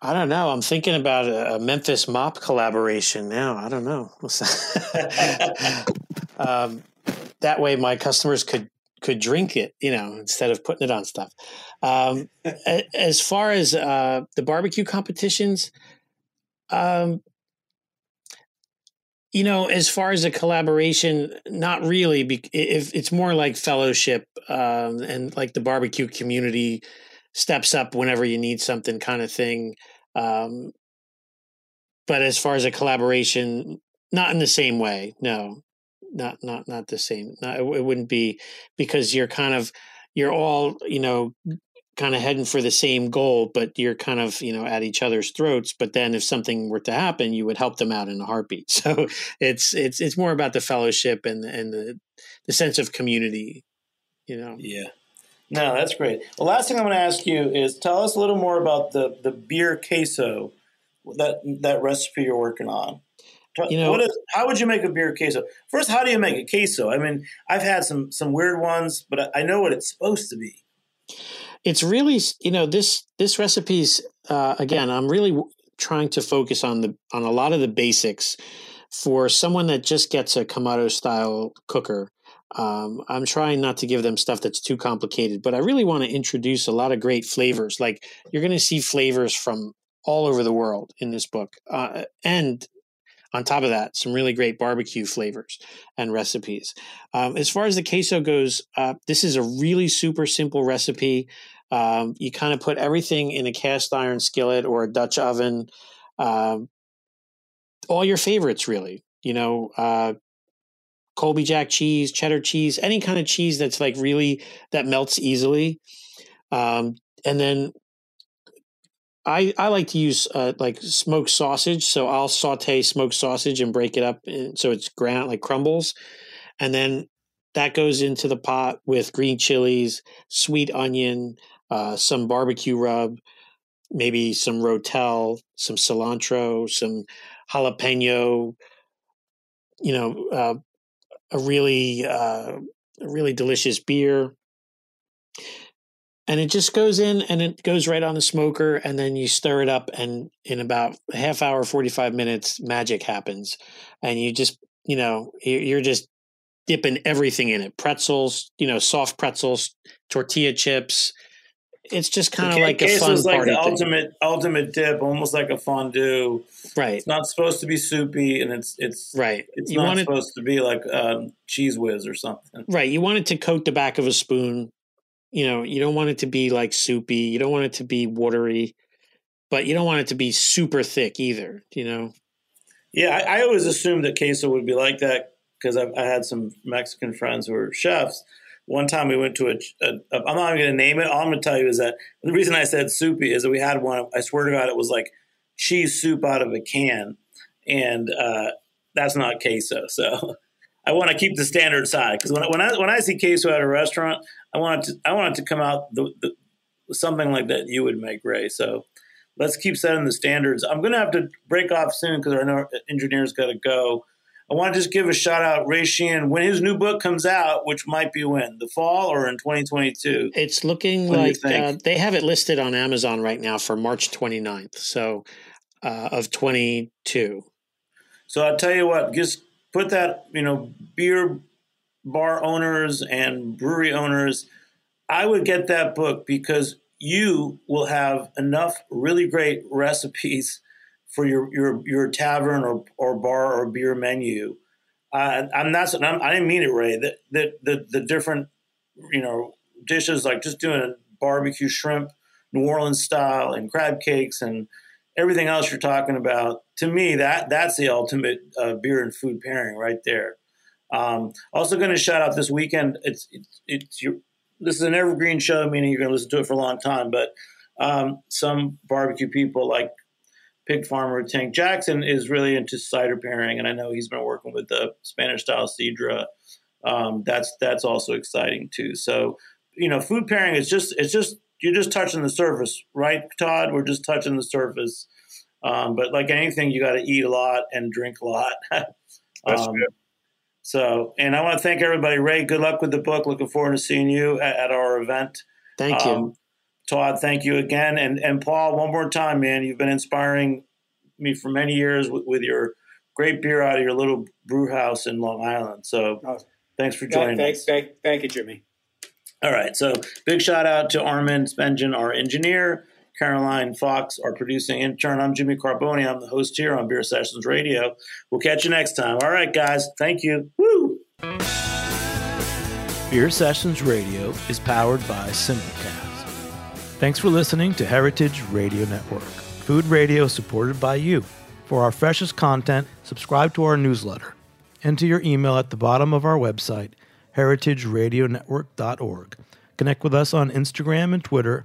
I don't know. I'm thinking about a, Memphis Mop collaboration now. I don't know. (laughs) um, that way, my customers could could drink it, you know, instead of putting it on stuff. Um, (laughs) as far as uh, the barbecue competitions, um, you know, as far as a collaboration, not really. If it's more like fellowship um, and like the barbecue community steps up whenever you need something, kind of thing. Um, but as far as a collaboration, not in the same way. No, not not not the same. Not, it, it wouldn't be because you're kind of you're all you know kind of heading for the same goal, but you're kind of you know at each other's throats. But then if something were to happen, you would help them out in a heartbeat. (laughs) So it's it's it's more about the fellowship and and the the sense of community. You know. Yeah. No, that's great. The last thing I'm going to ask you is tell us a little more about the the beer queso that that recipe you're working on. You know, what is, how would you make a beer queso? First, how do you make a queso? I mean, I've had some some weird ones, but I know what it's supposed to be. It's really, you know, this this recipe's uh, again. I'm really trying to focus on the on a lot of the basics for someone that just gets a Kamado style cooker. Um, I'm trying not to give them stuff that's too complicated, but I really want to introduce a lot of great flavors. Like you're going to see flavors from all over the world in this book, uh, and on top of that, some really great barbecue flavors and recipes. Um, as far as the queso goes, uh, this is a really super simple recipe. Um, you kind of put everything in a cast iron skillet or a Dutch oven. Um, all your favorites, really. You know, uh, Colby Jack cheese, cheddar cheese, any kind of cheese that's like really that melts easily. Um, and then I, I like to use uh, like smoked sausage. So I'll saute smoked sausage and break it up in, so it's ground like crumbles. And then that goes into the pot with green chilies, sweet onion, uh, some barbecue rub, maybe some rotel, some cilantro, some jalapeno, you know, uh, a really, uh, a really delicious beer and it just goes in and it goes right on the smoker and then you stir it up and in about a half hour 45 minutes magic happens. And you just you know you're just dipping everything in it pretzels you know soft pretzels tortilla chips. It's just kind of like a fun like party the ultimate ultimate dip almost like a fondue. Right. It's not supposed to be soupy and it's it's right. it's you not supposed to be like um, Cheez Whiz or something. Right. You want it to coat the back of a spoon you know, you don't want it to be like soupy. You don't want it to be watery, but you don't want it to be super thick either. You know. Yeah, I, I always assumed that queso would be like that because I, had some Mexican friends who were chefs. One time we went to a, a, a I'm not even going to name it. All I'm going to tell you is that the reason I said soupy is that we had one. I swear to God, it was like cheese soup out of a can, and uh, that's not queso. So (laughs) I want to keep the standard side because when, when I when I see queso at a restaurant, I want it to I want it to come out the, the, something like that you would make, Ray. So let's keep setting the standards. I'm going to have to break off soon because our engineer's got to go. I want to just give a shout out Ray Sheehan when his new book comes out, which might be when the fall or in 2022. It's looking what like uh, they have it listed on Amazon right now for March 29th, so uh, of 22. So I'll tell you what, just put that you know beer bar owners and brewery owners, I would get that book because you will have enough really great recipes for your your your tavern or, or bar or beer menu. Uh, I'm not. I'm, I didn't mean it, Ray. That the, the the different you know dishes like just doing a barbecue shrimp, New Orleans style, and crab cakes and everything else you're talking about. To me, that that's the ultimate uh, beer and food pairing right there. Um, also, going to shout out this weekend. It's it's, it's your, this is an evergreen show, meaning you're going to listen to it for a long time. But um, some barbecue people like Pig Farmer Tank Jackson is really into cider pairing, and I know he's been working with the Spanish style Sidra. Um, that's that's also exciting too. So you know, food pairing is just it's just you're just touching the surface, right, Todd? We're just touching the surface. Um, but like anything, you got to eat a lot and drink a lot. (laughs) That's um, good. So, and I want to thank everybody. Ray, good luck with the book. Looking forward to seeing you at, at our event. Thank you. Um, Todd, thank you again. And and Paul, one more time, man. You've been inspiring me for many years with, with your great beer out of your little brew house in Long Island. So oh, thanks for joining thank, us. Thank, thank you, Jimmy. All right. So big shout out to Armin Spengen, our engineer. Caroline Fox, our producing intern. I'm Jimmy Carbone. I'm the host here on Beer Sessions Radio. We'll catch you next time. All right, guys. Thank you. Woo! Beer Sessions Radio is powered by Simplecast. Thanks for listening to Heritage Radio Network, food radio supported by you. For our freshest content, subscribe to our newsletter. Enter your email at the bottom of our website, heritageradionetwork.org. Connect with us on Instagram and Twitter